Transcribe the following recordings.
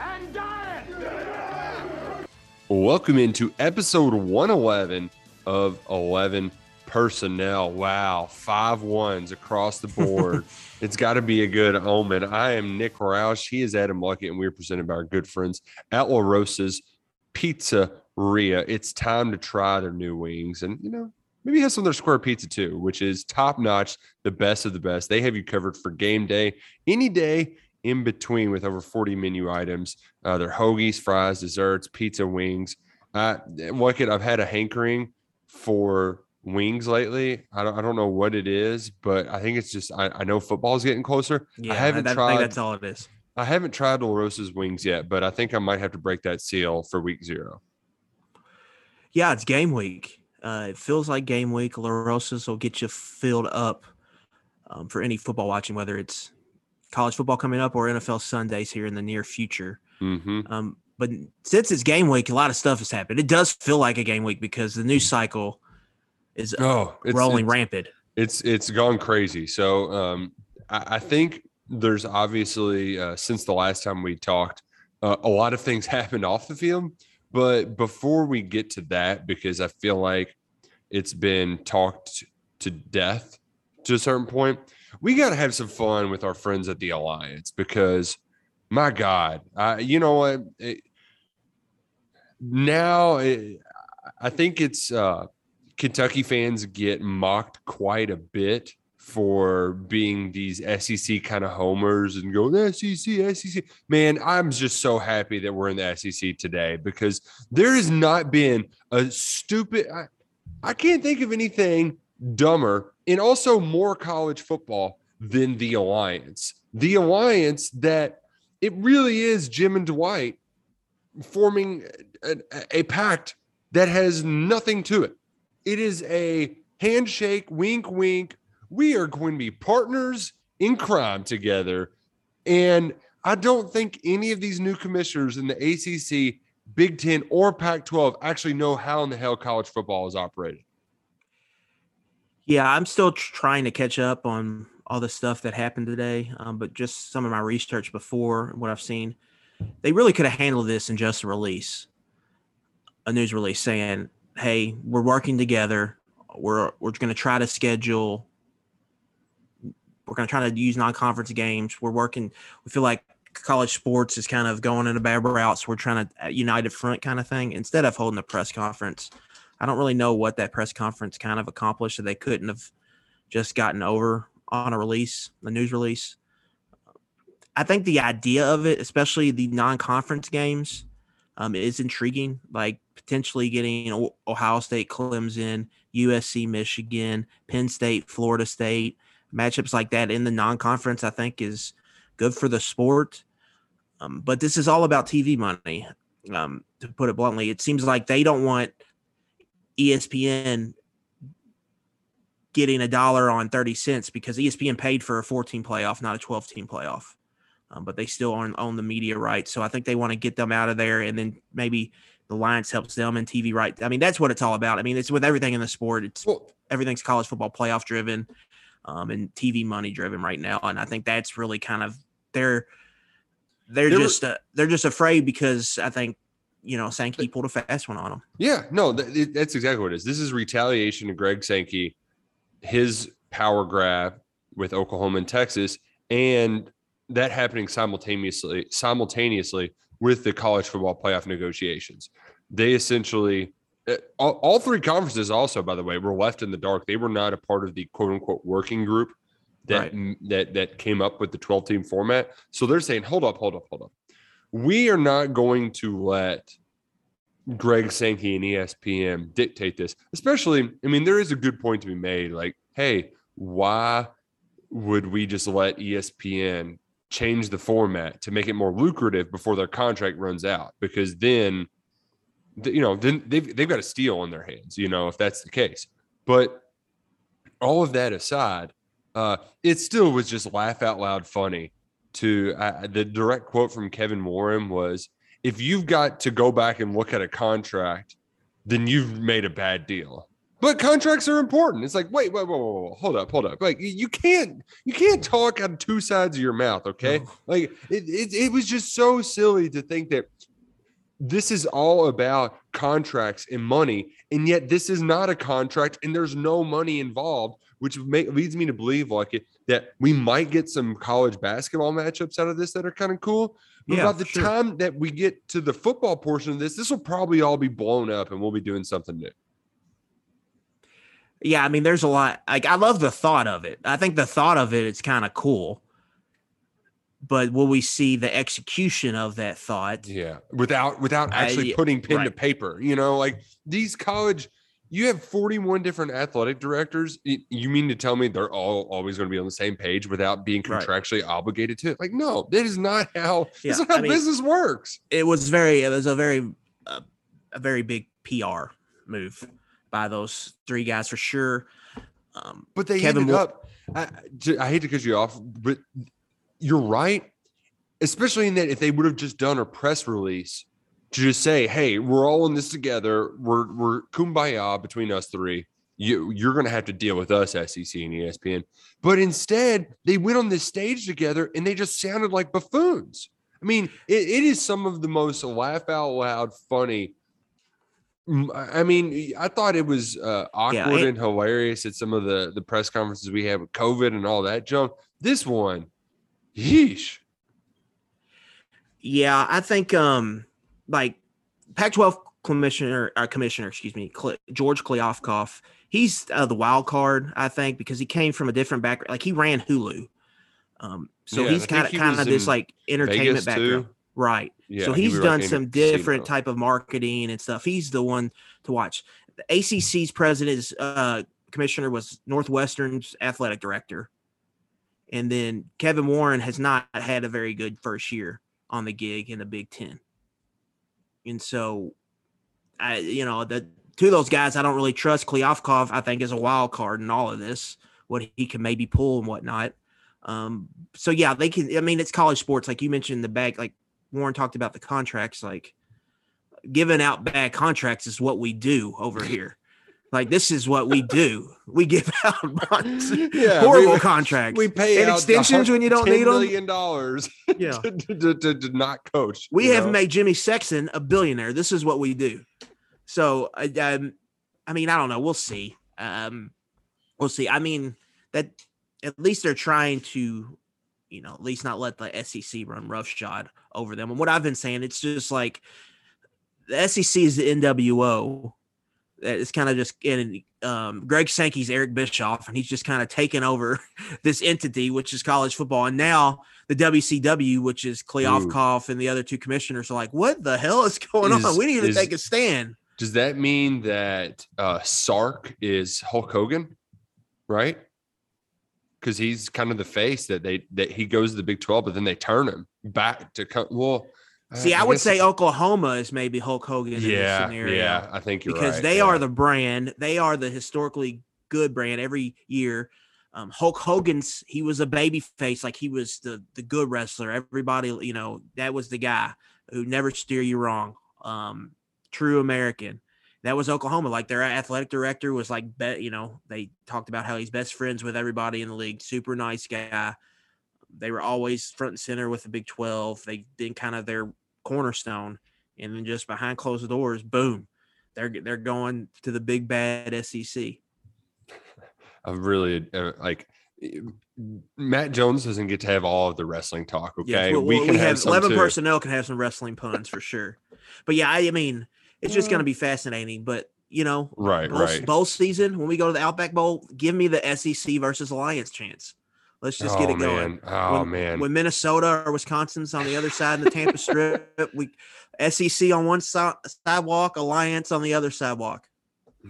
And dying. Welcome into episode 111 of 11 Personnel. Wow, five ones across the board. it's got to be a good omen. I am Nick Roush. He is Adam Luckett, and we're presented by our good friends at La Rosa's Pizzeria. It's time to try their new wings and, you know, maybe have some of their square pizza too, which is top notch, the best of the best. They have you covered for game day, any day in between with over 40 menu items. Uh, their hoagies, fries, desserts, pizza, wings. Uh, Luckett, I've had a hankering for wings lately. I don't, I don't know what it is, but I think it's just I, I know football is getting closer. Yeah, I haven't I tried. think that's all it is. I haven't tried La Rosa's wings yet, but I think I might have to break that seal for week zero. Yeah, it's game week. Uh, it feels like game week. La Rosa's will get you filled up um, for any football watching, whether it's college football coming up or NFL Sundays here in the near future. Mm-hmm. Um, but since it's game week, a lot of stuff has happened. It does feel like a game week because the news cycle is Oh, it's, rolling it's, rampant. It's it's gone crazy. So um, I, I think there's obviously uh, since the last time we talked, uh, a lot of things happened off the field. But before we get to that, because I feel like it's been talked to death to a certain point, we got to have some fun with our friends at the Alliance because, my God, you know what? It, now it, I think it's uh, Kentucky fans get mocked quite a bit for being these SEC kind of homers and go SEC, SEC. Man, I'm just so happy that we're in the SEC today because there has not been a stupid. I, I can't think of anything dumber and also more college football than the Alliance. The Alliance that it really is Jim and Dwight forming a, a pact that has nothing to it. It is a handshake, wink, wink. We are going to be partners in crime together. And I don't think any of these new commissioners in the ACC, Big Ten, or Pac 12 actually know how in the hell college football is operated. Yeah, I'm still trying to catch up on all the stuff that happened today, um, but just some of my research before what I've seen, they really could have handled this in just a release, a news release saying, "Hey, we're working together. We're we're going to try to schedule. We're going to try to use non-conference games. We're working. We feel like college sports is kind of going in a bad route, so we're trying to uh, united front kind of thing instead of holding a press conference." I don't really know what that press conference kind of accomplished that they couldn't have just gotten over on a release, a news release. I think the idea of it, especially the non-conference games, um, is intriguing. Like potentially getting Ohio State, Clemson, USC, Michigan, Penn State, Florida State matchups like that in the non-conference. I think is good for the sport. Um, but this is all about TV money. Um, to put it bluntly, it seems like they don't want ESPN getting a dollar on 30 cents because ESPN paid for a 14 playoff, not a 12 team playoff. Um, but they still own, own the media rights. So I think they want to get them out of there. And then maybe the Alliance helps them in TV rights. I mean, that's what it's all about. I mean, it's with everything in the sport. It's Well, everything's college football playoff driven um, and TV money driven right now. And I think that's really kind of they're they're just uh, they're just afraid because I think you know Sankey pulled a fast one on them. Yeah, no, th- it- that's exactly what it is. This is retaliation to Greg Sankey, his power grab with Oklahoma and Texas, and that happening simultaneously simultaneously with the college football playoff negotiations. They essentially uh, all, all three conferences also, by the way, were left in the dark. They were not a part of the quote unquote working group that Right. that that came up with the 12 team format. So they're saying, hold up, hold up, hold up. We are not going to let Greg Sankey and ESPN dictate this. Especially, I mean, there is a good point to be made. Like, hey, why would we just let ESPN change the format to make it more lucrative before their contract runs out? Because then, you know, then they've they've got a steal on their hands. You know, if that's the case. But all of that aside, uh, it still was just laugh out loud funny. To uh, the direct quote from Kevin Warren was, "If you've got to go back and look at a contract, then you've made a bad deal." But contracts are important. It's like, wait, wait, wait, wait, wait, hold up, hold up. Like you can't, you can't talk out of two sides of your mouth. Okay, like it, it, it was just so silly to think that this is all about contracts and money, and yet this is not a contract, and there's no money involved, which make, leads me to believe like it that we might get some college basketball matchups out of this that are kind of cool. But Yeah, about the sure. time that we get to the football portion of this, this will probably all be blown up, and we'll be doing something new. Yeah, I mean, there's a lot. Like, I love the thought of it. I think the thought of it is kind of cool. But will we see the execution of that thought? Yeah, without without actually yeah, putting pen to paper. You know, like these college, you have 41 different athletic directors. You mean to tell me they're all always going to be on the same page without being Right. contractually obligated to it? Like, no, that is not how Yeah, not how I mean- business works. It was very. It was a very, uh, a very big PR move by those three guys for sure. Um, But they Kevin ended up. I, I hate to cut you off, but you're right. Especially in that if they would have just done a press release to just say, "Hey, we're all in this together. We're we're kumbaya between us three. You you're going to have to deal with us, SEC and ESPN." But instead, they went on this stage together and they just sounded like buffoons. I mean, it, it is some of the most laugh out loud funny. I mean, I thought it was uh, awkward and- and hilarious at some of the the press conferences we had with COVID and all that junk. This one, yeesh. Yeah, I think um like Pac-12 commissioner uh, commissioner, excuse me, Cle- George Kliavkoff, he's uh, the wild card, I think, because he came from a different background. Like he ran Hulu. Um so Yeah, he's kind of kind of this like entertainment Vegas, background. too. Right. Yeah, so he's like, done some different type of marketing and stuff. He's the one to watch. The ACC's president's uh commissioner was Northwestern's athletic director. And then Kevin Warren has not had a very good first year on the gig in the Big Ten. And so I you know, the two of those guys I don't really trust. Kliavkoff, I think, is a wild card in all of this, what he can maybe pull and whatnot. Um, so yeah, they can I mean it's college sports, like you mentioned the back, like Warren talked about the contracts, like giving out bad contracts is what we do over here. Like this is what we do. We give out Yeah, horrible we- contracts. We pay And extensions when you don't 10 need 'em? million dollars Yeah. to, to, to, to not coach. We have know? made Jimmy Sexton a billionaire. This is what we do. So, I- um, I mean, I don't know. We'll see. Um, we'll see. I mean, that at least they're trying to, you know, at least not let the SEC run roughshod over them. And what I've been saying, it's just like the SEC is the NWO. That It's kind of just and um, Greg Sankey's Eric Bischoff, and he's just kind of taken over this entity, which is college football. And now the WCW, which is Kliavkoff and the other two commissioners, are like, "What the hell is going Is- on? We need to is- take a stand." Does that mean that uh, Sark is Hulk Hogan, right? Because he's kind of the face that they that he goes to the Big Twelve, but then they turn him back to come. Well, See, I, would guess say Oklahoma is maybe Hulk Hogan in this yeah, scenario. yeah. I think you're because right, they yeah. are the brand. They are the historically good brand every year. Um, Hulk Hogan's he was a baby face, like he was the the good wrestler. Everybody, you know, that was the guy who never steer you wrong. Um, true American. That was Oklahoma. Like their athletic director was like, bet you know, they talked about how he's best friends with everybody in the league. Super nice guy. They were always front and center with the Big Twelve. They've been kind of their cornerstone, and then just behind closed doors, boom, they're they're going to the big bad SEC. a really uh, like Matt Jones doesn't get to have all of the wrestling talk. Okay, Yes, well, well, we, have, eleven personnel can have some wrestling puns for sure. But yeah, I, I mean, it's just going to be fascinating. But you know, right, bowl, right. Bowl season when we go to the Outback Bowl, give me the SEC versus Alliance chance. Let's just oh, get it going. Man. Oh when, man, when Minnesota or Wisconsin's on the other side of the Tampa Strip, we SEC on one side sidewalk, Alliance on the other sidewalk.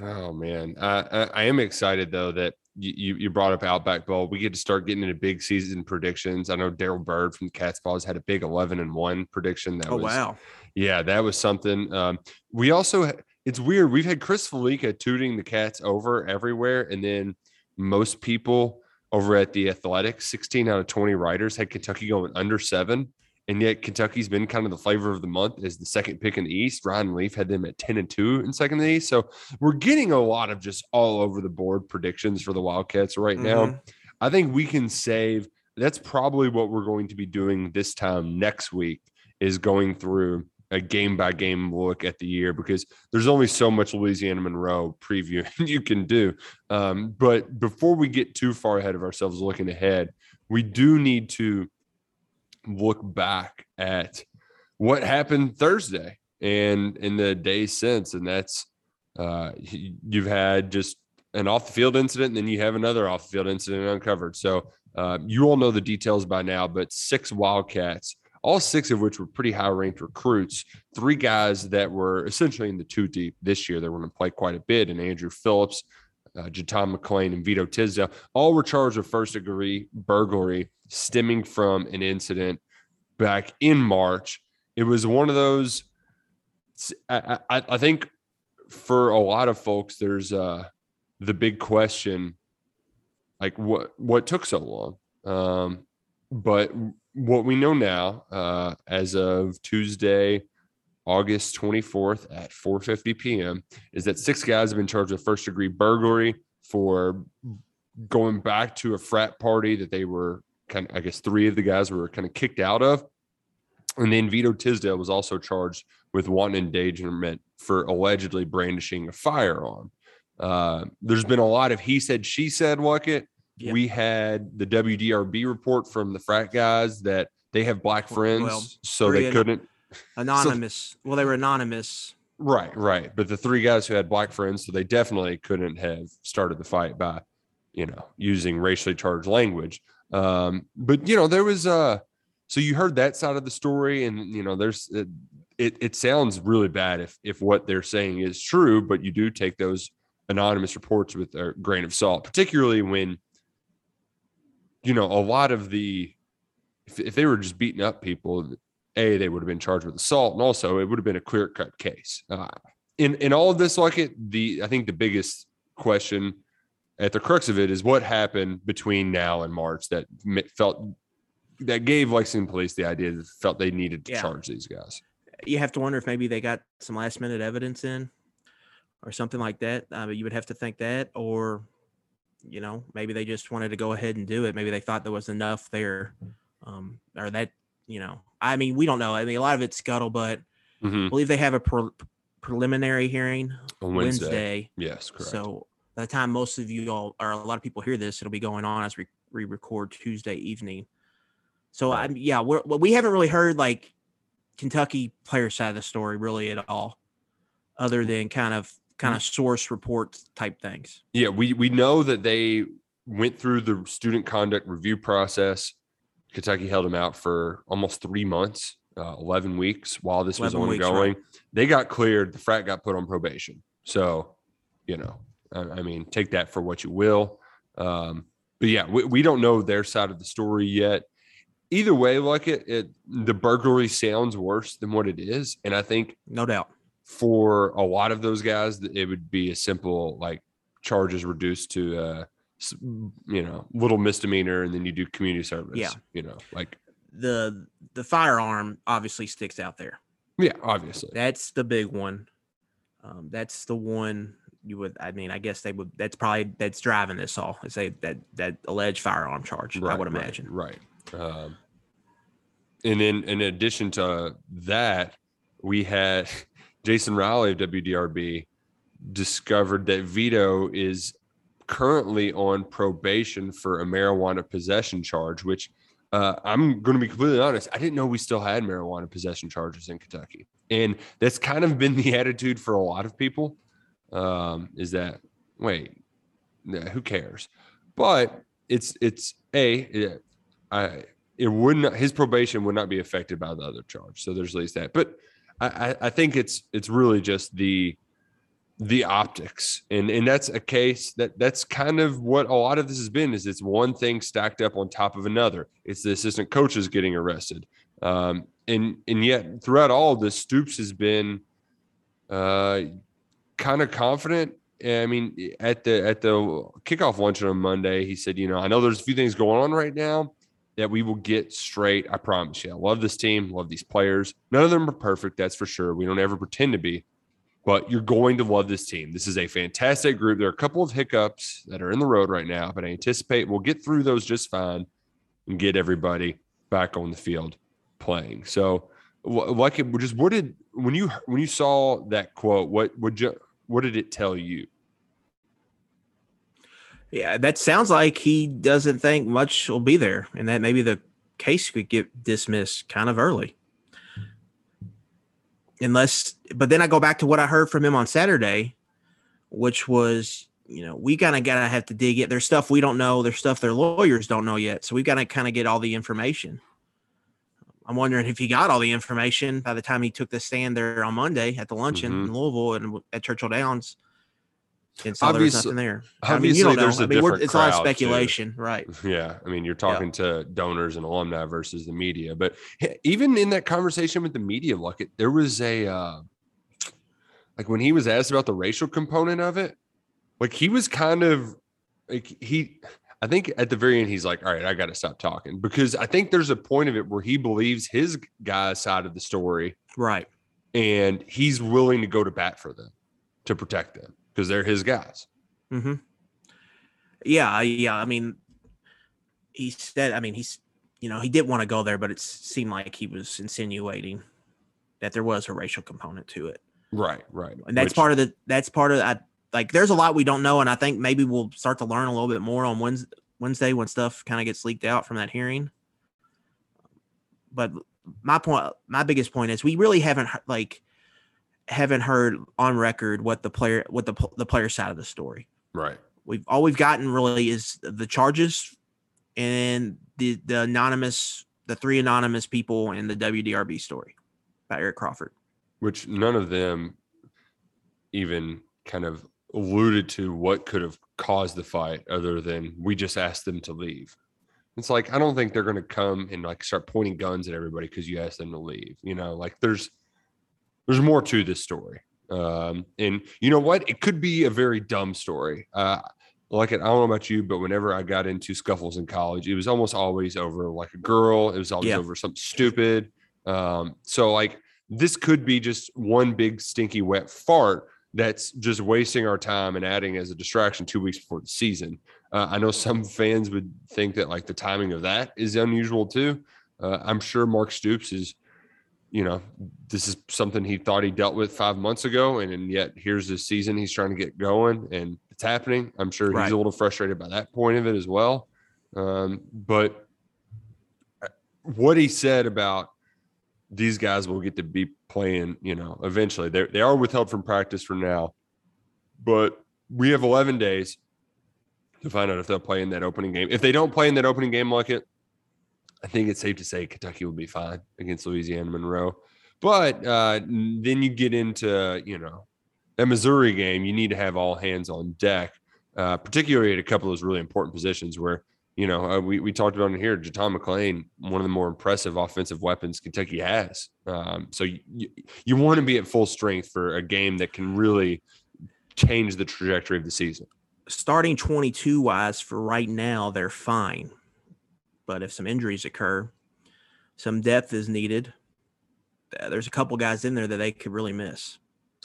Oh man, uh, I, I am excited though that you, you brought up Outback Bowl. We get to start getting into big season predictions. I know Daryl Bird from Cats Pause had a big eleven and one prediction. That oh was, wow, yeah, that was something. Um, we also it's weird. We've had Chris Fallica tooting the Cats over everywhere, and then most people over at the Athletic, sixteen out of twenty writers had Kentucky going under seven. And yet Kentucky's been kind of the flavor of the month as the second pick in the East. Ryan Leaf had them at 10 and 2 in second in the East. So we're getting a lot of just all over the board predictions for the Wildcats right Mhm. now. I think we can save that's probably what we're going to be doing this time next week is going through a game by game look at the year because there's only so much Louisiana Monroe preview you can do. Um, but before we get too far ahead of ourselves looking ahead, we do need to look back at what happened Thursday and in the days since. And that's uh, you've had just an off the field incident, and then you have another off the field incident uncovered. So uh, you all know the details by now, but six Wildcats, all six of which were pretty high ranked recruits, three guys that were essentially in the two deep this year. They're going to play quite a bit, and Andru Phillips. Uh, JuTahn McClain and Vito Tisdale all were charged with first degree burglary stemming from an incident back in March. It was one of those. I, I, I think for a lot of folks, there's uh, the big question, like what what took so long. Um, but what we know now, uh, as of Tuesday, August 24th at 4:50 p.m., is that six guys have been charged with first degree burglary for going back to a frat party that they were kind of, I guess, three of the guys were kind of kicked out of. And then Vito Tisdale was also charged with wanton endangerment for allegedly brandishing a firearm. Uh, there's been a lot of he said, she said, Luckett. Yep. We had the WDRB report from the frat guys that they have black friends, Well, so they couldn't. Anonymous. well, they were anonymous. Right, right. But the three guys who had black friends, so they definitely couldn't have started the fight by, you know, using racially charged language. Um, but you know, there was uh so you heard that side of the story, and you know, there's it, it it sounds really bad if if what they're saying is true, but you do take those anonymous reports with a grain of salt, particularly when you know a lot of the if, if they were just beating up people a they would have been charged with assault and also it would have been a clear cut case uh, in in all of this like it the i think the biggest question at the crux of it is what happened between now and march that felt that gave lexington police the idea that felt they needed to Yeah. charge these guys You have to wonder if maybe they got some last minute evidence in or something like that. Uh, you would have to think that, or, you know, maybe they just wanted to go ahead and do it. Maybe they thought there was enough there. Um, or that, you know, I mean, we don't know. I mean, a lot of it's scuttlebutt. Mhm. I believe they have a pre- preliminary hearing on wednesday, Wednesday. yes correct So by the time most of you all or a lot of people hear this, it'll be going on as we we record Tuesday evening. So Right. I'm yeah, we're we haven't really heard like Kentucky player side of the story really at all, other than kind of kind of source report type things. Yeah, we we know that they went through the student conduct review process. Kentucky held them out for almost three months, uh, eleven weeks while this was 11 weeks, ongoing. right. They got cleared. The frat got put on probation. So, you know, I, I mean, take that for what you will. Um, but yeah, we, we don't know their side of the story yet. Either way, like it, it, the burglary sounds worse than what it is, and I think No doubt. For a lot of those guys, it would be a simple like charges reduced to uh s- you know little misdemeanor, and then you do community service. Yeah. you know, like The the firearm obviously sticks out there. yeah, obviously. That's the big one. Um, that's the one you would. I mean, I guess they would. That's probably that's driving this all. Is say that that alleged firearm charge. I would right, imagine. Right. Um, and then in addition to that, we had Jason Riley of WDRB discovered that Vito is currently on probation for a marijuana possession charge, which uh, I'm going to be completely honest. I didn't know we still had marijuana possession charges in Kentucky, and that's kind of been the attitude for a lot of people. Um, is that wait, who cares? But it's it's a it, I it would not his probation would not be affected by the other charge. So there's at least that. But I, I think it's it's really just the the optics. And and that's a case that that's kind of what a lot of this has been is it's one thing stacked up on top of another. It's the assistant coaches getting arrested. Um, and and yet throughout all this stoops has been uh, kind of confident i mean at the at the kickoff luncheon on monday he said you know i know there's a few things going on right now that we will get straight i promise you i love this team love these players none of them are perfect that's for sure we don't ever pretend to be but you're going to love this team. This is a fantastic group. There are a couple of hiccups that are in the road right now, but I anticipate we'll get through those just fine and get everybody back on the field playing. So, like, just what did when you when you saw that quote, what would you what did it tell you? Yeah, that sounds like he doesn't think much will be there, and that maybe the case could get dismissed kind of early unless but then I go back to what I heard from him on Saturday, which was, you know, we kind of gotta have to dig it. There's stuff we don't know, there's stuff their lawyers don't know yet. So we've gotta kind of get all the information. I'm wondering if he got all the information by the time he took the stand there on Monday at the luncheon mm-hmm. in Louisville and at Churchill Downs and saw there was nothing there. I mean, you don't know. I mean, it's all speculation, too. right? Yeah, I mean, you're talking yeah. to donors and alumni versus the media, but even in that conversation with the media, look, there was a uh, like when he was asked about the racial component of it, like he was kind of like he. I think at the very end, he's like, all right, I got to stop talking because I think there's a point of it where he believes his guy's side of the story. Right. And he's willing to go to bat for them to protect them because they're his guys. Mm-hmm. Yeah, yeah. I mean, he said. I mean, he's you know he did want to go there, but it seemed like he was insinuating that there was a racial component to it. Right, right. And that's Which, part of the. That's part of that. Like, there's a lot we don't know, and I think maybe we'll start to learn a little bit more on Wednesday, Wednesday when stuff kind of gets leaked out from that hearing. But my point, my biggest point is we really haven't like haven't heard on record what the player what the the player side of the story. Right. We've all we've gotten really is the charges and the the anonymous the three anonymous people in the WDRB story by Eric Crawford. Which none of them even kind of alluded to what could have caused the fight other than we just asked them to leave. It's like I don't think they're going to come and like start pointing guns at everybody because you asked them to leave. You know, like there's there's more to this story. Um, and you know what? It could be a very dumb story. Uh, like it, I don't know about you, but whenever I got into scuffles in college, it was almost always over like a girl. It was always yeah. over something stupid. Um, so like this could be just one big stinky wet fart that's just wasting our time and adding as a distraction two weeks before the season. Uh, I know some fans would think that like the timing of that is unusual too. Uh, I'm sure Mark Stoops is you know, this is something he thought he dealt with five months ago, and, and yet here's this season he's trying to get going, and it's happening. I'm sure right. he's a little frustrated by that point of it as well. Um, but uh, what he said about these guys will get to be playing, you know, eventually they they are withheld from practice for now, but we have 11 days to find out if they'll play in that opening game. If they don't play in that opening game like it, I think it's safe to say Kentucky will be fine against Louisiana Monroe. But uh, then you get into, you know, that Missouri game, you need to have all hands on deck, uh, particularly at a couple of those really important positions where, you know, uh, we, we talked about it here. JuTahn McClain, one of the more impressive offensive weapons Kentucky has. Um, so you, you want to be at full strength for a game that can really change the trajectory of the season. Starting 22 wise for right now, they're fine but if some injuries occur, some depth is needed. There's a couple guys in there that they could really miss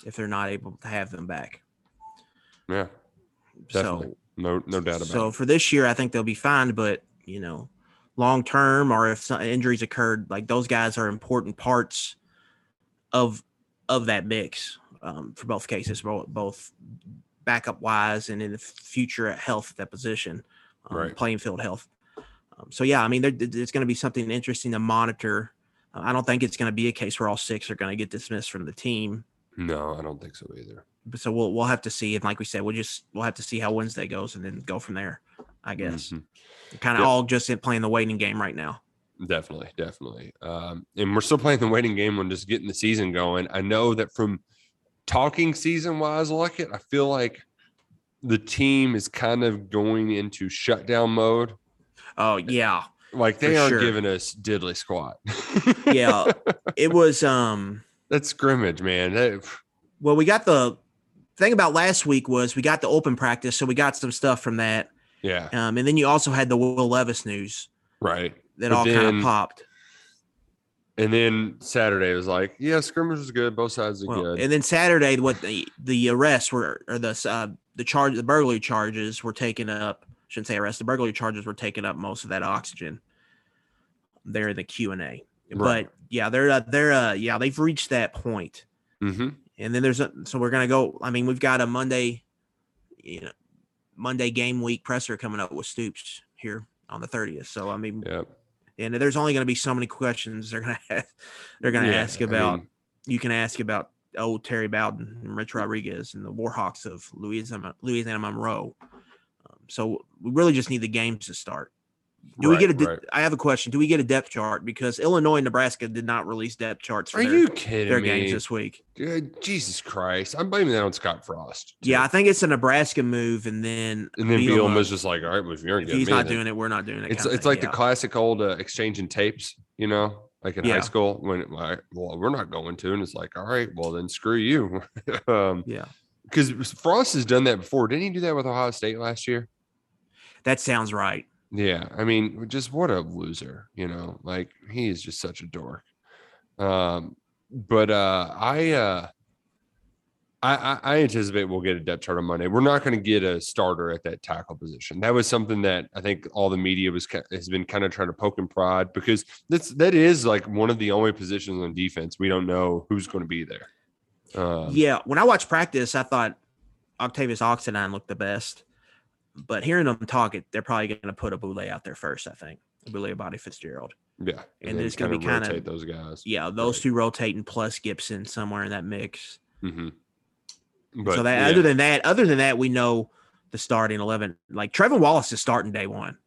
if they're not able to have them back. Yeah, definitely. So, no, no doubt about so it. So for this year, I think they'll be fine. But you know, long term, or if some injuries occurred, like those guys are important parts of of that mix um, for both cases, both backup wise and in the future at health at that position, um, Right. playing field health. Um, so yeah, I mean, there, there's going to be something interesting to monitor. Uh, I don't think it's going to be a case where all six are going to get dismissed from the team. No, I don't think so either. But so we'll we'll have to see. And like we said, we'll just we'll have to see how Wednesday goes and then go from there. I guess Mhm. kind of Yep. all just in playing the waiting game right now. Definitely, definitely. Um, and we're still playing the waiting game on just getting the season going. I know that from talking season wise like it, I feel like the team is kind of going into shutdown mode. Oh yeah, Like they aren't sure. giving us diddly squat. yeah. it was um That's scrimmage, man. That- well we got the thing about last week was we got the open practice, so we got some stuff from that. yeah, Um, and then you also had the Will Levis news right. that But all kind of popped. And then Saturday was like, yeah, scrimmage was good. Both sides are Well, good. and then Saturday, what the the arrests were or the uh, the charge the burglary charges were taken up. Shouldn't say arrest. The burglary charges were taking up most of that oxygen there in the Q and A. Right. But yeah, they're uh, they're uh, yeah they've reached that point. hmm And then there's a so we're gonna go. I mean, we've got a Monday, you know, Monday game week presser coming up with Stoops here on the 30th. So I mean, Yep. and there's only gonna be so many questions they're gonna have, they're gonna Yeah, ask I about. mean, you can ask about old Terry Bowden and Rich Rodriguez and the Warhawks of Louisiana, Louisiana Monroe. So we really just need the games to start. Do we get a? de- right. I have a question. Do we get a depth chart because Illinois and Nebraska did not release depth charts for Are their, you kidding their me? games this week? Good Jesus Christ. I'm blaming that on Scott Frost. too. Yeah, I think it's a Nebraska move, and then And then Bielema- Bielema's just like, all right, well, if you aren't if he's not doing it, we're not doing it. It's it's like yeah. the classic old uh, exchanging tapes, you know, like in Yeah. high school when like, well, we're not going to, and it's like, all right, well then screw you, um, yeah. because Frost has done that before. Didn't he do that with Ohio State last year? That sounds right. Yeah, I mean, just what a loser, you know. Like he is just such a dork. Um, but uh, I uh, I, I anticipate we'll get a depth chart on Monday. We're not going to get a starter at that tackle position. That was something that I think all the media was has been kind of trying to poke and prod because that's that is like one of the only positions on defense we don't know who's going to be there. Um, yeah, when I watched practice, I thought Octavius Oxendine looked the best. But hearing them talk, it they're probably going to put Abule out there first. I think Abule Abadi-Fitzgerald. yeah, And then it's gonna be kinda kinda- those guys. Yeah, those Right. two rotating plus Gibson somewhere in that mix. hmm so that other than that, other than that, we know the starting eleven. Like Trevin Wallace is starting day one.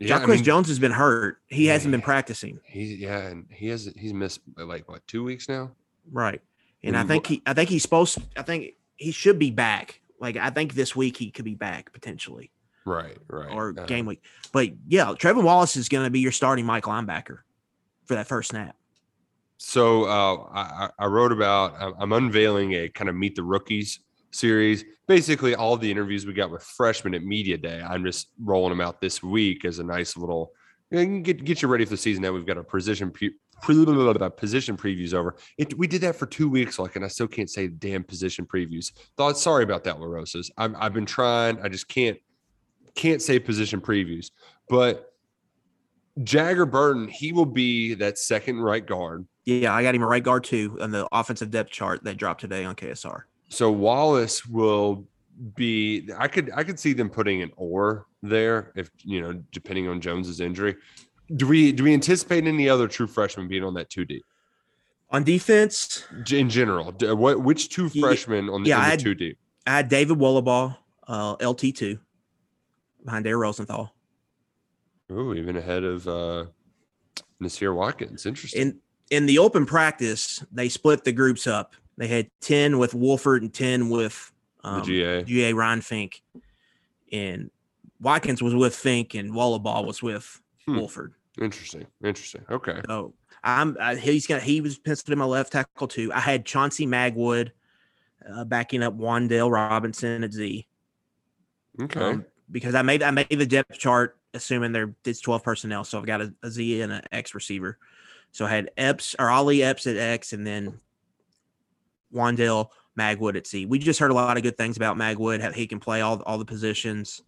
yeah, I mean, Jones has been hurt. He hasn't been practicing. He's yeah, and he has he's missed like what two weeks now. Right. And I And think he I think he's supposed I think he should be back. Like I think this week he could be back potentially. Right, right. Or Uh, game week. But yeah, Trevin Wallace is gonna be your starting Mike linebacker for that first snap. So uh, I, I- wrote about I'm- I'm unveiling a kind of meet the rookies series. Basically, all the interviews we got with freshmen at media day. I'm just rolling them out this week as a nice little get get you ready for the season. Now we've got a position position previews over. It, we did that for two weeks, like, and I still can't say damn position previews. Thought sorry about that, LaRosas. I'm, I've been trying. I just can't can't say position previews, but. Jager Burton, he will be that second right guard. Yeah, I got him a right guard too on the offensive depth chart that dropped today on KSR. So Wallace will be. I could I could see them putting an or there if you know depending on Jones's injury. Do we do we anticipate any other true freshmen being on that two D On defense, in general? What which two Yeah, freshmen on the, yeah, the two D? I had David Wohlabaugh, uh, LT two, behind Dare Rosenthal. Ooh, even ahead of uh Nasir Watkins. Interesting. in in the open practice, they split the groups up. They had ten with Wolford and ten with um, the GA. GA Ryan Fink, and Watkins was with Fink, and Wohlabaugh was with Hmm. Wolford. Interesting. Interesting. Okay. So I'm I, he's gonna he was penciled in my left tackle too. I had Chauncey Magwood uh, backing up Wandale Robinson at Z. Okay. um, because I made I made the depth chart assuming there it's 12 personnel. So I've got a, a Z and an X receiver. So I had Epps or Ollie Epps at X and then Wandale Magwood at C. We just heard a lot of good things about Magwood. How he can play all all the positions.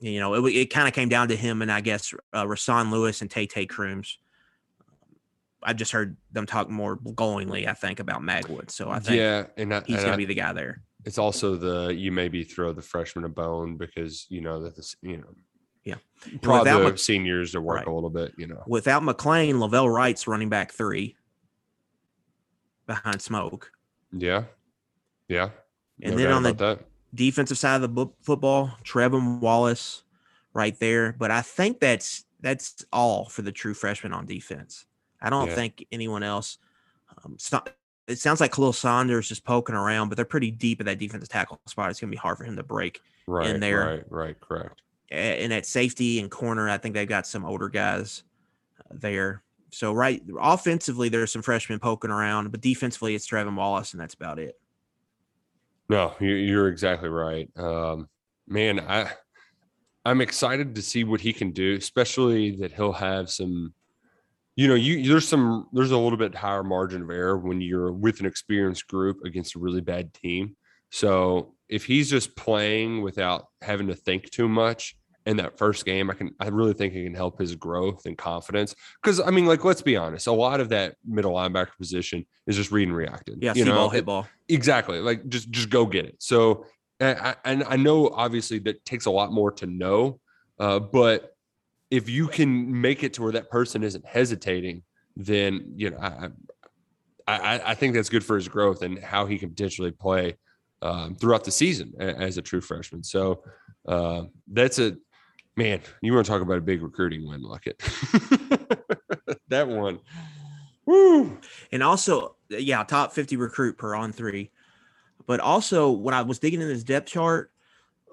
You know, it, it kind of came down to him and I guess uh, Rasan Lewis and Tay Tay Crooms. I've just heard them talk more glowingly, I think, about Magwood. So I think yeah, and I, he's going I- to be the guy there. it's also the you maybe throw the freshman a bone because you know that this you know Yeah. prod without seniors to work Right. a little bit. You know, Without McClain, Lavelle Wright's running back three behind Smoke. yeah, yeah. And no then on the that. Defensive side of the football, Trevin Wallace right there. But I think that's that's all for the true freshman on defense. I don't Yeah. think anyone else. Um, so- it sounds like Khalil Saunders is poking around, but they're pretty deep at that defensive tackle spot. It's going to be hard for him to break. right in there. right right correct And at safety and corner, I think they've got some older guys uh, there. So right, offensively, there's some freshmen poking around, but defensively, it's Trevin Wallace, and that's about it. No you- you're exactly right. Um man i i'm excited to see what he can do especially that he'll have some you know you there's some there's a little bit higher margin of error when you're with an experienced group against a really bad team. So if he's just playing without having to think too much in that first game i can i really think it can help his growth and confidence because i mean like let's be honest a lot of that middle linebacker position is just read and reacted Yeah, you see know? ball, hit ball. exactly like just just go get it. So and I, and I know obviously that takes a lot more to know uh, but if you can make it to where that person isn't hesitating then you know I, I i think that's good for his growth and how he can potentially play um, throughout the season as a true freshman. So uh, that's a man you want to talk about a big recruiting win it that one Woo. And also, yeah, top 50 recruit per on three. But also, when I was digging in this depth chart,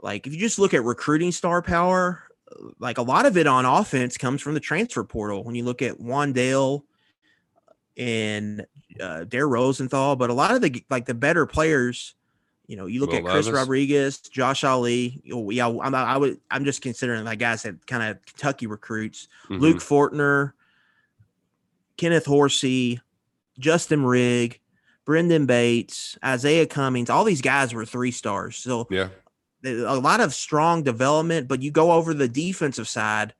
like if you just look at recruiting star power, like a lot of it on offense comes from the transfer portal. When you look at Wandale and uh, Dare Rosenthal, but a lot of the like the better players, you know, you look Will at Chris Levis. Rodriguez, Josh Ali. oh, Yeah, I'm, I would, I'm just considering like guys that kind of Kentucky recruits. Mhm. Luke Fortner, Kenneth Horsey, Justin Rigg, Brendan Bates, Isaiah Cummings, all these guys were three stars. So yeah a lot of strong development, but you go over the defensive side,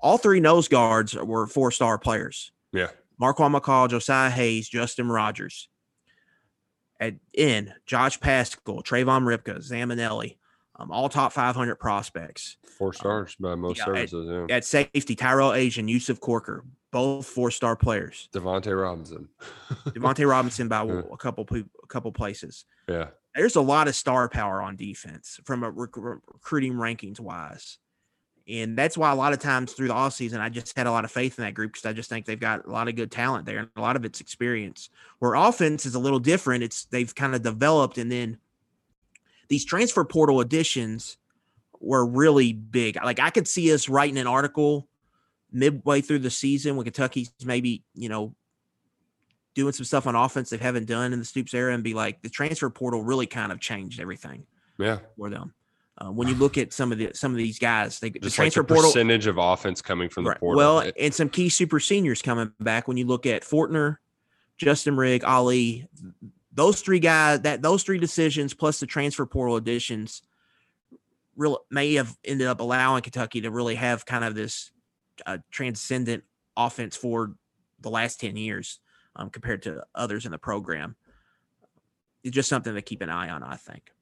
all three nose guards were four star players. yeah Marquan McCall, Josiah Hayes, Justin Rogers. At in Josh Paschal, Trayvon Ripka, Zamanelli, um, all top 500 prospects. four stars by most yeah, services yeah At safety, Tyrell Ajian, Yusuf Corker, both four star players. Devontae Robinson. Devontae Robinson by Yeah. a couple a couple places. Yeah. There's a lot of star power on defense from a rec- recruiting rankings wise. And that's why a lot of times through the offseason, I just had a lot of faith in that group because I just think they've got a lot of good talent there and a lot of it's experience. Where offense is a little different. It's they've kind of developed and then these transfer portal additions were really big. Like I could see us writing an article midway through the season when Kentucky's maybe, you know, doing some stuff on offense they haven't done in the Stoops era and be like, the transfer portal really kind of changed everything Yeah. for them. Uh, when you look at some of the some of these guys, they, the Just like transfer the portal. percentage of offense coming from the portal. Well, It- and some key super seniors coming back. When you look at Fortner, Justin Rigg, Ali, those three guys, that those three decisions plus the transfer portal additions, real may have ended up allowing Kentucky to really have kind of this uh, transcendent offense for the last ten years um, compared to others in the program. It's just something to keep an eye on, I think.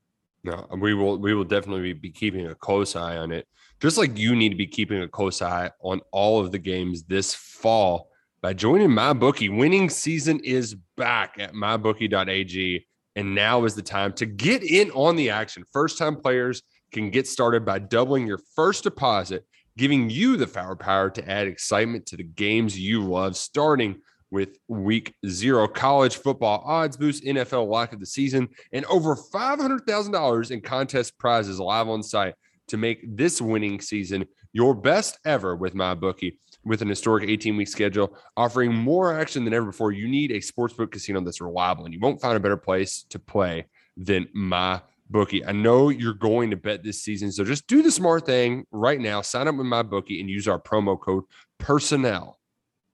No, we will we will definitely be keeping a close eye on it. Just like you need to be keeping a close eye on all of the games this fall by joining MyBookie. Winning season is back at mybookie.ag. And now is the time to get in on the action. First time players can get started by doubling your first deposit, giving you the firepower to add excitement to the games you love, starting with week zero college football odds boost, NFL lock of the season, and over $500,000 in contest prizes live on site to make this winning season your best ever with MyBookie. With an historic 18 week schedule offering more action than ever before, you need a sportsbook casino that's reliable, and you won't find a better place to play than my bookie. I know you're going to bet this season, so just do the smart thing right now. Sign up with my bookie and use our promo code personnel.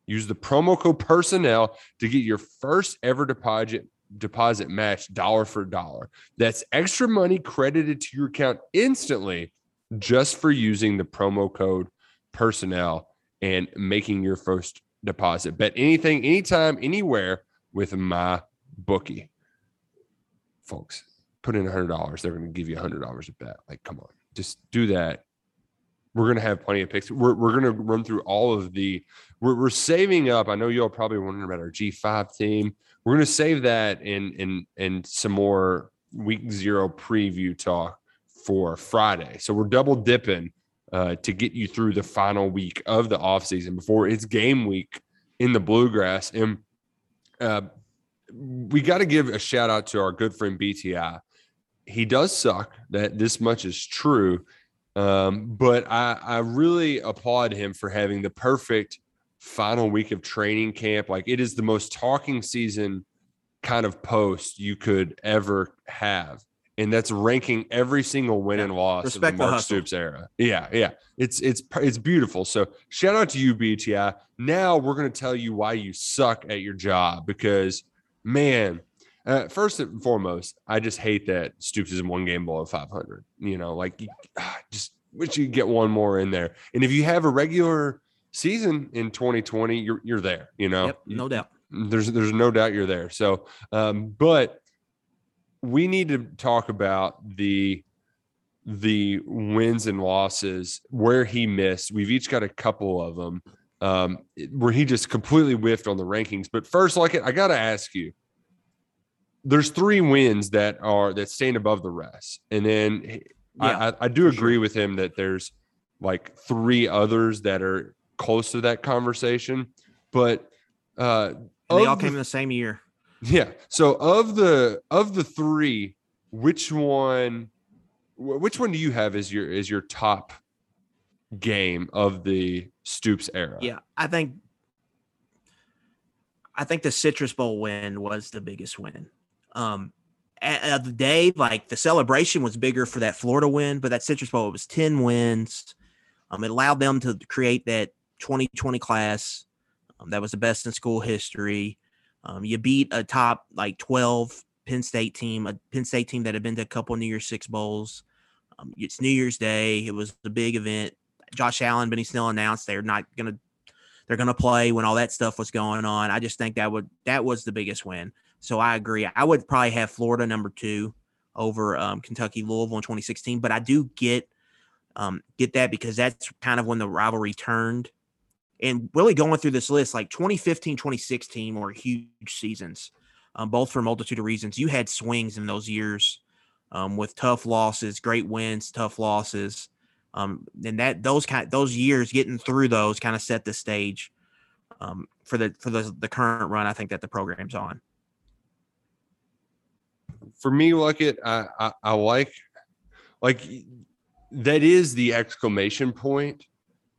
Use the promo code personnel to get your first ever deposit deposit match dollar for dollar. That's extra money credited to your account instantly just for using the promo code personnel and making your first deposit. Bet anything, anytime, anywhere with my bookie. Folks, put in a hundred dollars, they're going to give you a hundred dollars a bet. Like, come on, just do that. We're going to have plenty of picks. We're, we're going to run through all of the. We're, we're saving up. I know y'all probably wondering about our G five team. We're going to save that in in in some more week zero preview talk for Friday. So we're double dipping uh, to get you through the final week of the offseason before it's game week in the bluegrass. And uh, we got to give a shout out to our good friend BTI. He does suck. That this much is true. Um, but I, I really applaud him for having the perfect final week of training camp. Like it is the most talking season kind of post you could ever have. And that's ranking every single win and loss Respect of the the Mark hustle. Stoops era. Yeah, yeah. It's it's it's beautiful. So shout out to you, BTI. Now we're gonna tell you why you suck at your job because man, uh, first and foremost, I just hate that Stoops is in one game below 500. You know, like you, ah, just wish you could get one more in there. And if you have a regular season in 2020, you're you're there. You know, Yep, no doubt. there's there's no doubt you're there. So, um, but we need to talk about the the wins and losses where he missed. We've each got a couple of them um, where he just completely whiffed on the rankings. But first, like I got to ask you, there's three wins that are that stand above the rest, and then Yeah, I, I, I do agree with him that there's like three others that are close to that conversation, but uh, they all the- came in the same year. yeah. So of the of the three, which one which one do you have as your as your top game of the Stoops era? Yeah, I think I think the Citrus Bowl win was the biggest win. Um at, the day, like the celebration was bigger for that Florida win, but that Citrus Bowl it was 10 wins. Um, it allowed them to create that 2020 class um, that was the best in school history. Um, you beat a top like 12 Penn State team, a Penn State team that had been to a couple New Year's Six bowls. Um, it's New Year's Day. It was a big event. Josh Allen, Benny Snell announced they're not gonna they're gonna play when all that stuff was going on. I just think that would that was the biggest win. So I agree. I would probably have Florida number two over um, Kentucky Louisville in 2016, but I do get um, get that because that's kind of when the rivalry turned. And really going through this list, like 2015, 2016 were huge seasons, um, both for a multitude of reasons. You had swings in those years um, with tough losses, great wins, tough losses. Um, and that those kind those years getting through those kind of set the stage um, for the for the the current run. I think that the program's on. For me, like it, I, I I like like that is the exclamation point,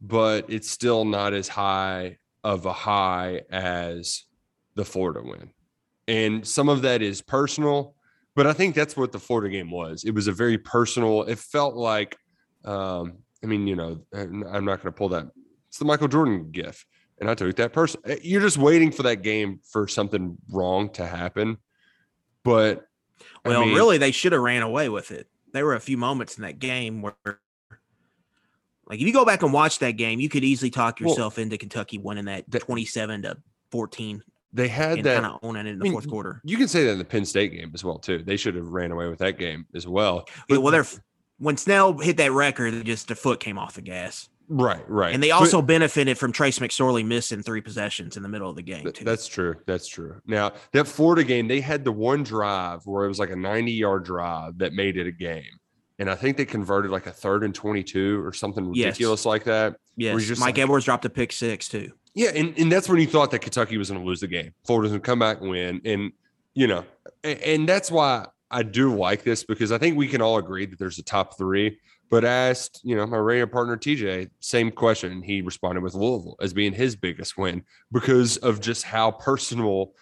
but it's still not as high of a high as the Florida win. And some of that is personal, but I think that's what the Florida game was. It was a very personal, it felt like, um, I mean, you know, I'm not going to pull that. It's the Michael Jordan gif. And I took that person. You're just waiting for that game for something wrong to happen. But I Well, mean- really, they should have ran away with it. There were a few moments in that game where, like, if you go back and watch that game, you could easily talk Well- yourself into Kentucky winning that That- twenty-seven to fourteen they had that kind of owning it in the I mean, fourth quarter. You can say that in the Penn State game as well too. They should have ran away with that game as well. Yeah, well, they're when Snell hit that record, just a foot came off the gas, right, right. and they But also benefited from Trace McSorley missing three possessions in the middle of the game too. that's true. That's true. Now that Florida game, they had the one drive where it was like a 90 yard drive that made it a game. And I think they converted like a third and 22 or something Yes. ridiculous like that. yes, just Mike like- Edwards dropped a pick six too. Yeah, and, and that's when you thought that Kentucky was going to lose the game. Florida's going to come back and win. And, you know, and, and that's why I do like this because I think we can all agree that there's a top three. But asked, you know, my radio partner TJ, same question. He responded with Louisville as being his biggest win because of just how personal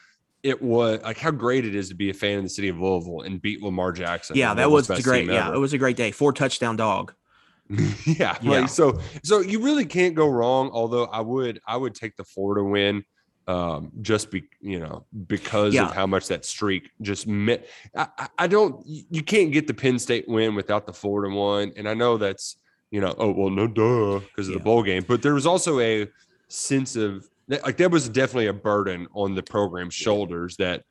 it was, like how great it is to be a fan of the city of Louisville and beat Lamar Jackson. Yeah, that was great. Yeah, ever. it was a great day. Four touchdown dog. yeah, Yeah. Like, so so you really can't go wrong. Although I would I would take the Florida win, um, just be you know because Yeah. of how much that streak just meant. I, I- don't you can't get the Penn State win without the Florida one, and I know that's you know oh well no duh because of Yeah. the bowl game, but there was also a sense of like that was definitely a burden on the program's shoulders that.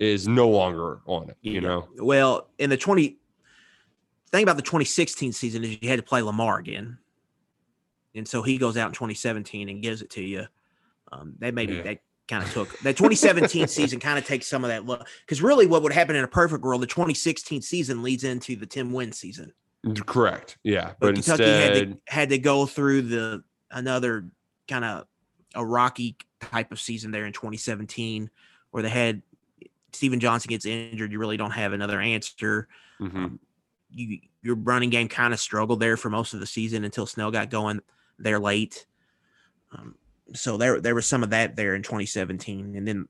is no longer on it. You Yeah. know, Well, in the 20 thing about the 2016 season is you had to play Lamar again. And so he goes out in 2017 and gives it to you. Um, that maybe Yeah. that kind of took that 2017 season kind of takes some of that look because really what would happen in a perfect world, the 2016 season leads into the 10 win season. correct. Yeah, But, but, Kentucky instead, had to had to go through the another kind of a rocky type of season there in 2017 where they had Stephen Johnson gets injured. You really don't have another answer. Mhm. Um, you your running game kind of struggled there for most of the season until Snell got going there late. Um, so there there was some of that there in 2017, and then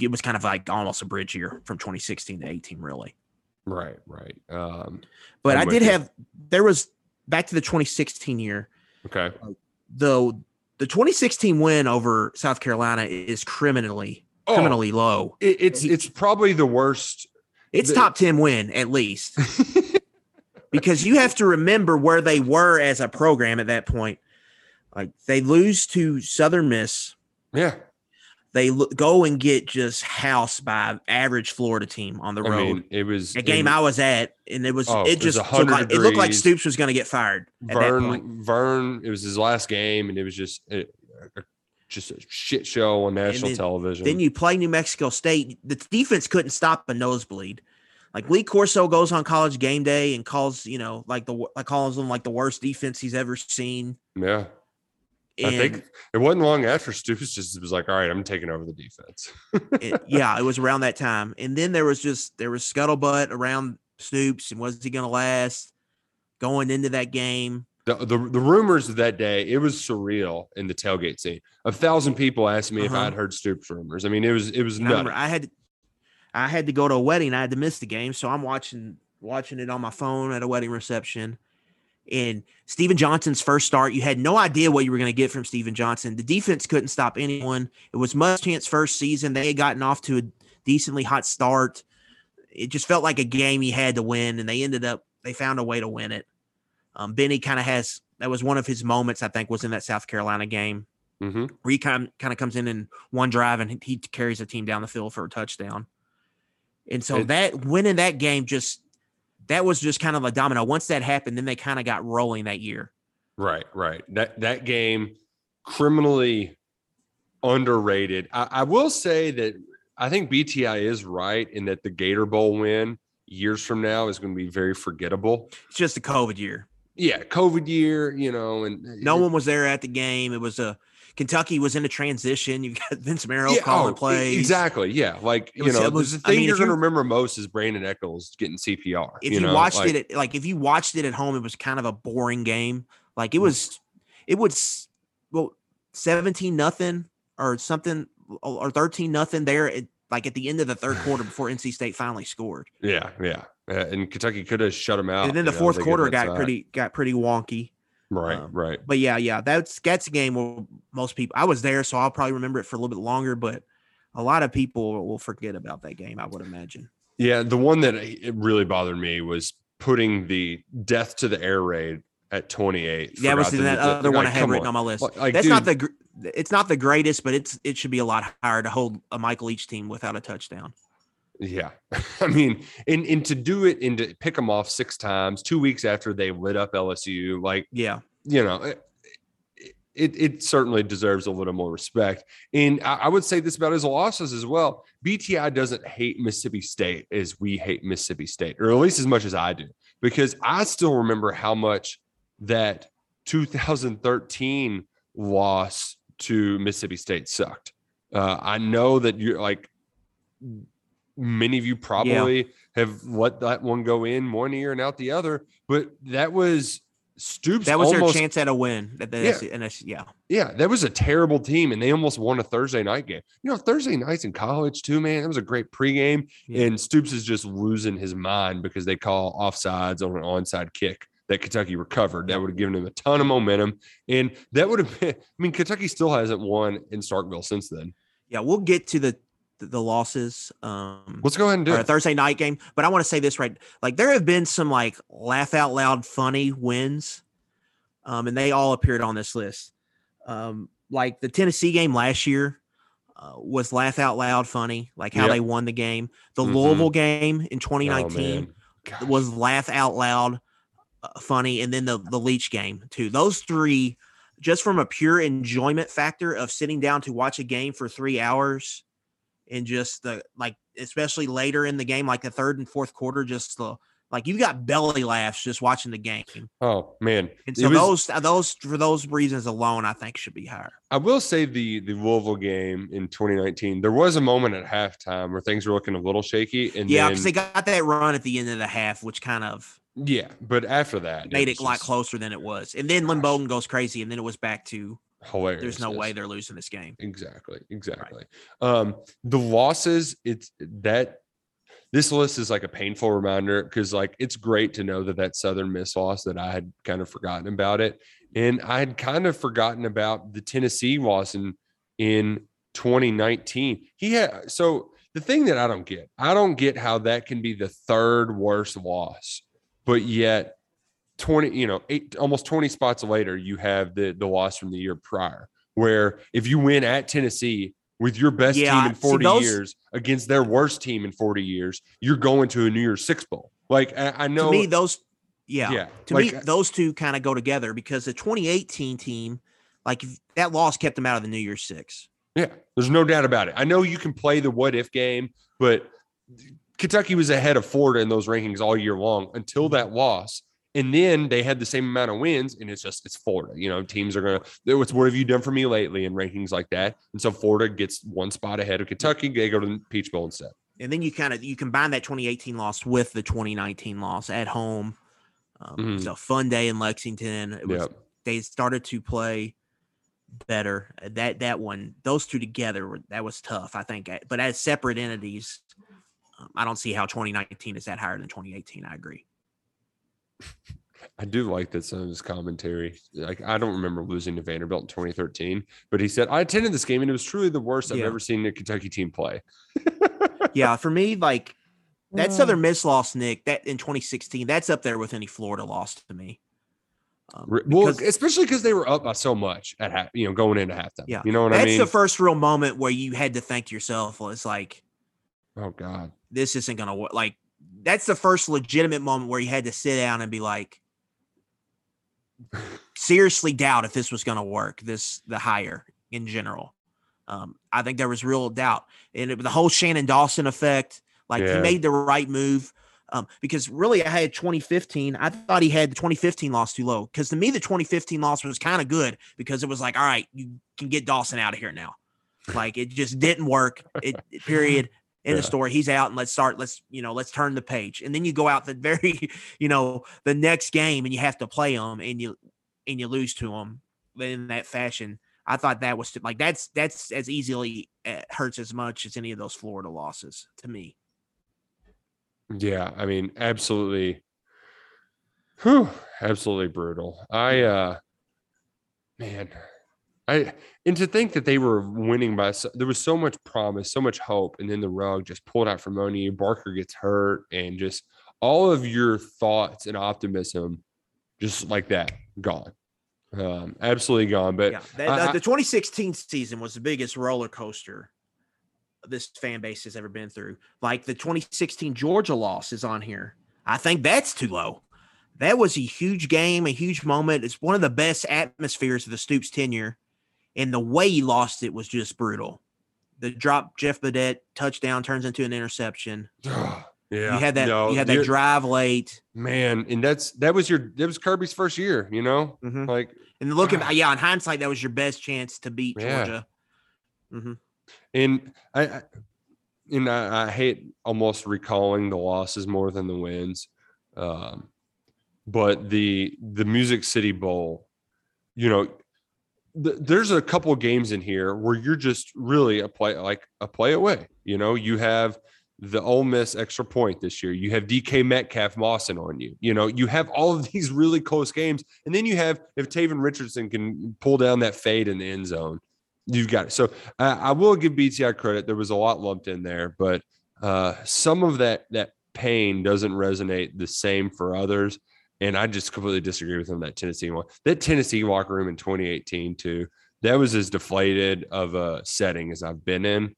it was kind of like almost a bridge year from 2016 to 18, really. right, right. Um, But I'm I did you. have there was back to the 2016 year. okay. Though the 2016 win over South Carolina is criminally Oh, criminally low. it, it's he- it's probably the worst. It's the- top 10 win at least. because you have to remember where they were as a program at that point. Like they lose to Southern Miss, yeah, they lo- go and get just housed by average Florida team on the I road. mean, it was a game it- I was at, and it was Oh, it it just looked like, it looked like. Stoops was going to get fired at that point. Vern, Vern, it was his last game, and it was just a, a- just a shit show on national then- television. Then you play New Mexico State. The defense couldn't stop a nosebleed. Like Lee Corso goes on college game day and calls, you know, like the like calls them like the worst defense he's ever seen. yeah, I think it wasn't long after Stoops just was like, "All right, I'm taking over the defense." it- yeah, it was around that time. And then there was just there was scuttlebutt around Stoops and was he going to last going into that game? The, the the rumors of that day, it was surreal in the tailgate scene. A thousand people asked me if Uh-huh. I'd heard Stoops rumors. I mean, it was it was And I. I had I had to go to a wedding. I had to miss the game, so I'm watching watching it on my phone at a wedding reception. And Stephen Johnson's first start, you had no idea what you were going to get from Stephen Johnson. The defense couldn't stop anyone. It was Muschamp's first season. They had gotten off to a decently hot start. It just felt like a game he had to win, and they ended up they found a way to win it. Um, Benny kind of has that was one of his moments. I think was in that South Carolina game hmm where he kind of, kind of comes in in one drive and he- carries the team down the field for a touchdown. And so that winning that game just that was just kind of a domino. Once that happened, then they kind of got rolling that year. Right, right. That that game criminally underrated. I, I will say that I think BTI is right in that the Gator Bowl win years from now is going to be very forgettable. It's just a COVID year. Yeah, COVID year, you know, and No one was there at the game. It was a Kentucky was in a transition. You've got Vince Marrow Yeah, calling oh, plays. Exactly. Yeah. Like, you know, was- the I thing mean, you're going to remember most is Brandon Eccles getting CPR. If you, know, watched like- it, at, like if you watched it at home, it was kind of a boring game. Like it was, it was well, seventeen nothing or something or thirteen nothing there. At, like at the end of the third quarter before NC State finally scored, Yeah, yeah. Uh, and Kentucky could have shut him out. and then the you know, fourth quarter got pretty got pretty wonky. Right, um, right. But yeah, yeah, that's that's a game where most people. I was there, so I'll probably remember it for a little bit longer. But a lot of people will forget about that game. I would imagine. Yeah, the one that it really bothered me was putting the death to the air raid at 28. Yeah, was that the- other one I had written on. my list. Like- like, That's not the gr- it's not the greatest, but it's it should be a lot higher to hold a Michael Leach team without a touchdown. Yeah, I mean, and and to do it and to pick them off six times, two weeks after they lit up LSU, like Yeah, you know, it, it, it certainly deserves a little more respect. And I, I would say this about his losses as well. BTI doesn't hate Mississippi State as we hate Mississippi State, or at least as much as I do, because I still remember how much that 2013 loss to Mississippi State sucked. Uh, I know that you're like many of you probably have let that one go in one ear and out the other, but that was Stoops. that was almost, their chance at a win. That they, Yeah. and yeah, Yeah, that was a terrible team, and they almost won a Thursday night game. You know, Thursday nights in college too, man. That was a great pregame, Yeah. and Stoops is just losing his mind because they call offsides on an onside kick that Kentucky recovered. That would have given him a ton of momentum, and that would have been. I mean, Kentucky still hasn't won in Starkville since then. yeah. We'll get to the the, losses. Um, Let's go ahead and do or a. Thursday night game. But I want to say this right. Like there have been some like laugh out loud funny wins. Um, and they all appeared on this list. Um, like the Tennessee game last year. uh, was laugh out loud funny, like how Yep. they won the game. The Mhm. Louisville game in Oh, 2019 man. Gosh. was laugh out loud uh, funny, and then the the Leach game too. Those three, just from a pure enjoyment factor of sitting down to watch a game for three hours, and just the like, especially later in the game, like the third and fourth quarter, just the like you got belly laughs just watching the game. Oh man, And so was- those those for those reasons alone, I think should be higher. I will say the the Louisville game in 2019, there was a moment at halftime where things were looking a little shaky, and Yeah, because they got that run at the end of the half, which kind of yeah, but after that, made was it a lot just closer than it was. And then Lynn Bowden goes crazy, and then it was back to Hilarious. there's no way they're losing this game. Exactly. Exactly. Um, the losses, it's that this list is like a painful reminder because like it's great to know that that Southern Miss loss that I had kind of forgotten about it, and I had kind of forgotten about the Tennessee loss in in 2019. He had so the thing that I don't get, I don't get how that can be the third worst loss, but yet 20, you know, eight almost 20 spots later, you have the the loss from the year prior. Where if you win at Tennessee with your best Yeah, team in 40 those- years against their worst team in 40 years, you're going to a New Year's Six Bowl. Like I, I know to me, those yeah, yeah, to like, me, those two kind of go together because the 2018 team, like that loss kept them out of the New Year's Six. Yeah, there's no doubt about it. I know you can play the what if game, but Kentucky was ahead of Florida in those rankings all year long until that loss. And then they had the same amount of wins, and it's just it's Florida. You know, teams are gonna. What's what have you done for me lately in rankings like that? And so Florida gets one spot ahead of Kentucky. They go to the Peach Bowl instead. And then you kind of you combine that 2018 loss with the 2019 loss at home. Um, It was Mhm. a fun day in Lexington. It was Yep. they started to play better. That that one, those two together, were, that was tough. I think, but as separate entities, um, I don't see how 2019 is that higher than 2018. I agree. I do like that some of his commentary. Like I don't remember losing to Vanderbilt in 2013, but he said I attended this game and it was truly the worst I've ever seen a Kentucky team play. yeah, for me, like that Southern Miss loss, Nick, that in 2016, that's up there with any Florida loss to me. Um, Re- Well, especially because they were up by so much at half, you know, going into halftime. Yeah, you know what that's I mean. That's the first real moment where you had to think to yourself, well, it's like oh God, this isn't gonna work. Like that's the first legitimate moment where you had to sit down and be like, seriously doubt if this was gonna work. This the hire in general. Um, I think there was real doubt, and it, the whole Shannon Dawson effect. Like he made the right move. Um, because really, I had 2015. I thought he had the 2015 loss too low. Because to me, the 2015 loss was kind of good because it was like, all right, you can get Dawson out of here now. Like it just didn't work. It- period. In the Yeah. story, he's out, and let's start. Let's you know, let's turn the page. And then you go out the very, you know, the next game, and you have to play them, and you and you lose to them in that fashion. I thought that was like that's that's as easily uh, hurts as much as any of those Florida losses to me. yeah, I mean, absolutely, whew, absolutely brutal. I, uh man, I and to think that they were winning by so, there was so much promise, so much hope, and then the rug just pulled out from under you. Barker gets hurt, and just all of your thoughts and optimism, just like that, gone, um, absolutely gone. But Yeah, that, I- the, I- the 2016 season was the biggest roller coaster this fan base has ever been through. Like the 2016 Georgia loss is on here. I think that's too low. That was a huge game, a huge moment. It's one of the best atmospheres of the Stoops tenure, and the way he lost it was just brutal. The drop Jeff Badet touchdown turns into an interception. yeah, you had that. no, you had that drive late, man, and that's that was your that was Kirby's first year, you know, Mhm. like and looking, Ah. yeah, in hindsight, that was your best chance to beat Yeah. Georgia. hmm And I, I and I, I hate almost recalling the losses more than the wins. Um, but the the Music City Bowl, you know, th- there's a couple games in here where you're just really a play like a play away. You know, you have the Ole Miss extra point this year. You have DK Metcalf Mawson on you. You know, you have all of these really close games, and then you have if Tavin Richardson can pull down that fade in the end zone, you've got it. So I, I will give BTI credit. There was a lot lumped in there, but uh, some of that that pain doesn't resonate the same for others. And I just completely disagree with him that Tennessee one. That Tennessee locker room in 2018 too. that was as deflated of a setting as I've been in.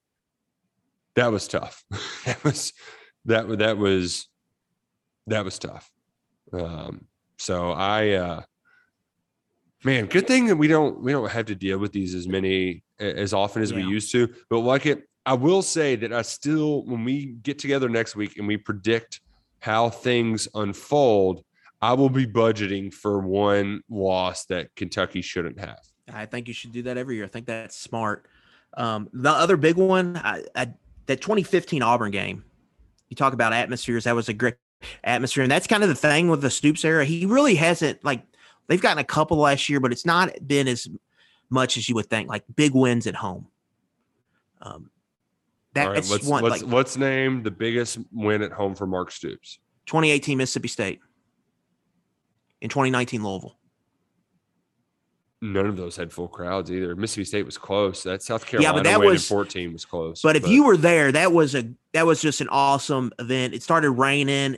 That was tough. that was that that was that was tough. Um, so I uh man, good thing that we don't we don't have to deal with these as many as often as Yeah. we used to. But like it, I will say that I still when we get together next week and we predict how things unfold, I will be budgeting for one loss that Kentucky shouldn't have. I think you should do that every year. I think that's smart. Um, the other big one, I, I, that 2015 Auburn game, you talk about atmospheres. That was a great atmosphere. And that's kind of the thing with the Stoops era. He really hasn't, like, they've gotten a couple last year, but it's not been as much as you would think, like big wins at home. Um, All right, that's let's one, let's like let's name the biggest win at home for Mark Stoops. 2018 Mississippi State in 2019 Louisville. None of those had full crowds either. Mississippi State was close. That South Carolina Yeah, but that was- 14 was close. But if you were there, that was a that was just an awesome event. It started raining.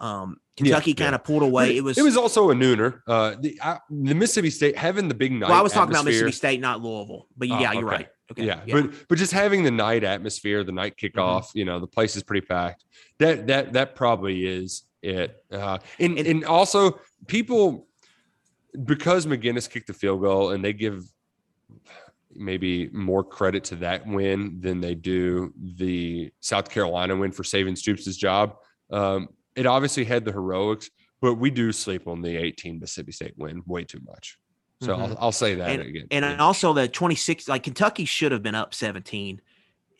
Um, Kentucky yeah. kind of pulled away. It was it was also a nooner. Uh, the I, the Mississippi State having the big night. well, I was talking about Mississippi State, not Louisville. But Oh, yeah, you're right. Okay. Yeah, but but just having the night atmosphere, the night Mm-hmm. kickoff, you know, the place is pretty packed. That that that probably is it. Uh, and And- also people because MacGinnis kicked the field goal, and they give maybe more credit to that win than they do the South Carolina win for saving Stoops' job. Um, it obviously had the heroics, but we do sleep on the 18 Mississippi State win way too much. So I'll, I'll say that and, again. and Yeah. also the 26 like Kentucky should have been up 17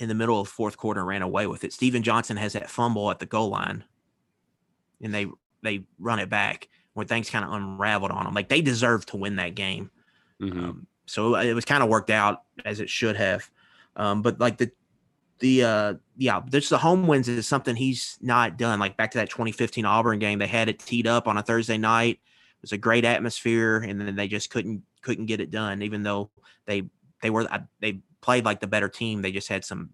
in the middle of the fourth quarter and ran away with it. Stephen Johnson has that fumble at the goal line and they they run it back where things kind of unraveled on them. Like they deserved to win that game. Mhm. Um, so it was kind of worked out as it should have. Um, but like the the uh yeah, this the home wins is something he's not done. Like back to that 2015 Auburn game, they had it teed up on a Thursday night. It was a great atmosphere, and then they just couldn't couldn't get it done. Even though they they were they played like the better team, they just had some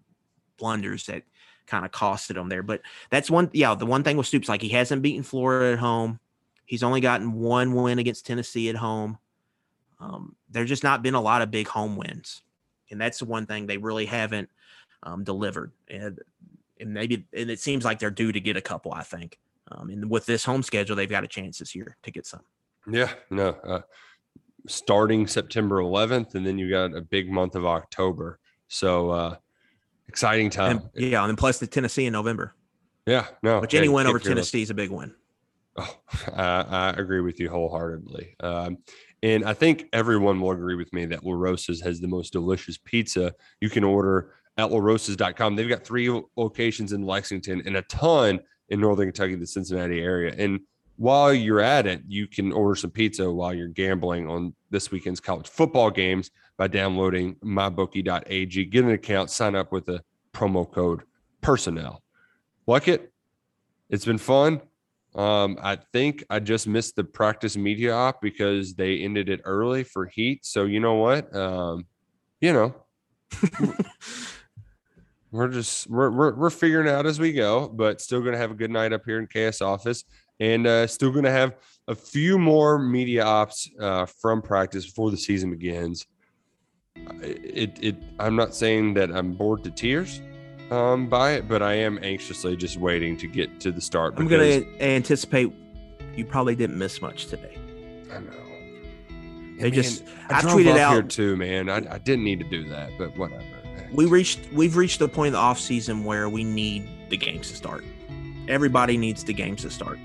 blunders that kind of costed them there. But that's one yeah, the one thing with Stoops, like he hasn't beaten Florida at home. He's only gotten one win against Tennessee at home. Um, there's just not been a lot of big home wins, and that's the one thing they really haven't um, delivered. And, and maybe and it seems like they're due to get a couple. I think, um, and with this home schedule, they've got a chance this year to get some. Yeah, no. Uh, starting September 11th, and then you got a big month of October. So uh, exciting time. And, yeah, and then plus the Tennessee in November, yeah, no. which any win over. Tennessee is a big win. Oh, I, I agree with you wholeheartedly. Um, and I think everyone will agree with me that LaRosa's has the most delicious pizza you can order at larosas.com. They've got three locations in Lexington and a ton in Northern Kentucky, the Cincinnati area. And while you're at it, you can order some pizza while you're gambling on this weekend's college football games by downloading mybookie.ag. Get an account, sign up with the promo code personnel. Like it? It's been fun. Um, I think I just missed the practice media op because they ended it early for heat. So you know what? Um, you know, we're just we're, we're we're figuring out as we go, but still gonna have a good night up here in KS office, and uh, still gonna have a few more media ops uh, from practice before the season begins. It it I'm not saying that I'm bored to tears um, by it, but I am anxiously just waiting to get to the start. I'm going to anticipate you probably didn't miss much today. I know. They just- I, I tweeted up here out- too, man. I, I didn't need to do that, but whatever. we reached we've reached the point in the off season where we need the games to start. Everybody needs the games to start.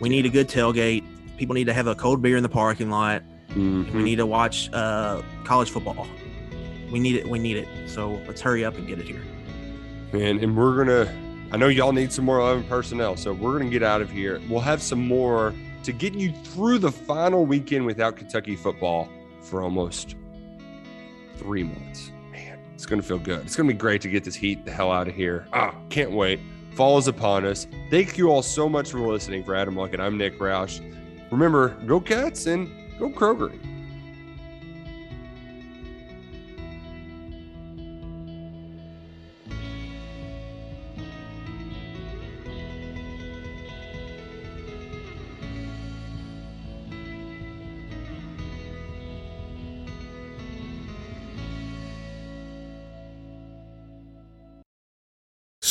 We need a good tailgate. People need to have a cold beer in the parking lot. Mhm. We need to watch uh, college football. We need it. We need it. So let's hurry up and get it here. man, and we're gonna. I know y'all need some more eleven personnel, so we're gonna get out of here. We'll have some more to get you through the final weekend without Kentucky football for almost three months. Man, it's gonna feel good. It's gonna be great to get this heat the hell out of here. Ah, can't wait. Fall is upon us. Thank you all so much for listening. For Adam Luckett, I'm Nick Roush. Remember, go Cats and go Kroger.